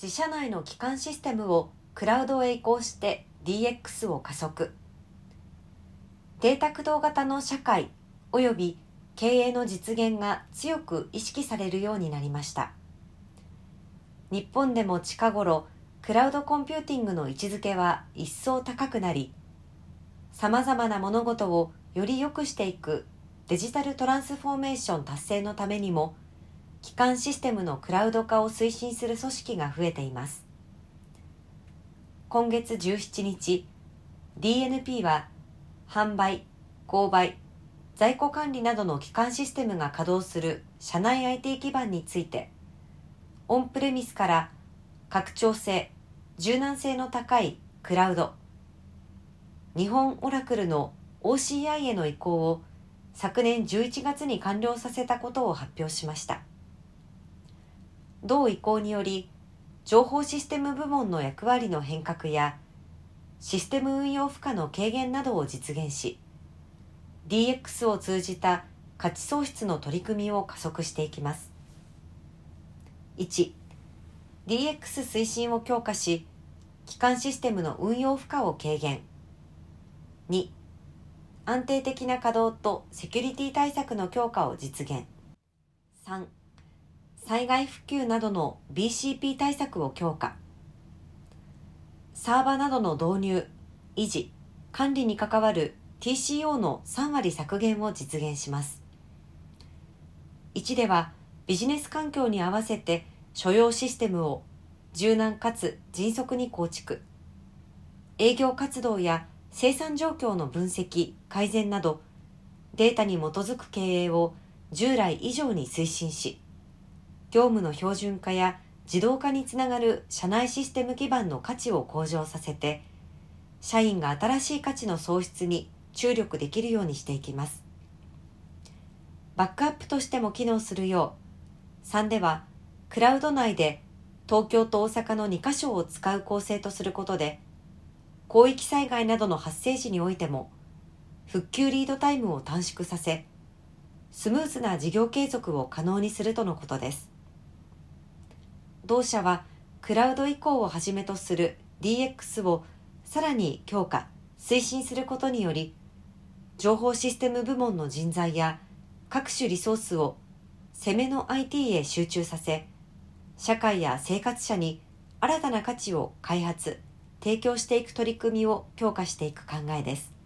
自社内の基幹システムをクラウドへ移行して DX を加速。データ駆動型の社会及び経営の実現が強く意識されるようになりました。日本でも近頃クラウドコンピューティングの位置づけは一層高くなりさまざまな物事をより良くしていくデジタルトランスフォーメーション達成のためにも基幹システムのクラウド化を推進する組織が増えています。今月17日 DNP は販売購買在庫管理などの基幹システムが稼働する社内 IT 基盤についてオンプレミスから拡張性柔軟性の高いクラウド日本オラクルの OCI への移行を昨年11月に完了させたことを発表しました。同移行により情報システム部門の役割の変革やシステム運用負荷の軽減などを実現し DX を通じた価値創出の取り組みを加速していきます。1DX 推進を強化し基幹システムの運用負荷を軽減。2安定的な稼働とセキュリティ対策の強化を実現。3災害復旧などの BCP 対策を強化サーバなどの導入維持管理に関わる TCO の3割削減を実現します。1ではビジネス環境に合わせて所要システムを柔軟かつ迅速に構築。営業活動や生産状況の分析、改善などデータに基づく経営を従来以上に推進し、業務の標準化や自動化につながる社内システム基盤の価値を向上させて、社員が新しい価値の創出に注力できるようにしていきます。バックアップとしても機能するよう3ではクラウド内で東京と大阪の2カ所を使う構成とすることで広域災害などの発生時においても復旧リードタイムを短縮させスムーズな事業継続を可能にするとのことです。同社はクラウド移行をはじめとする DX をさらに強化推進することにより情報システム部門の人材や各種リソースを攻めの IT へ集中させ、社会や生活者に新たな価値を開発、提供していく取り組みを強化していく考えです。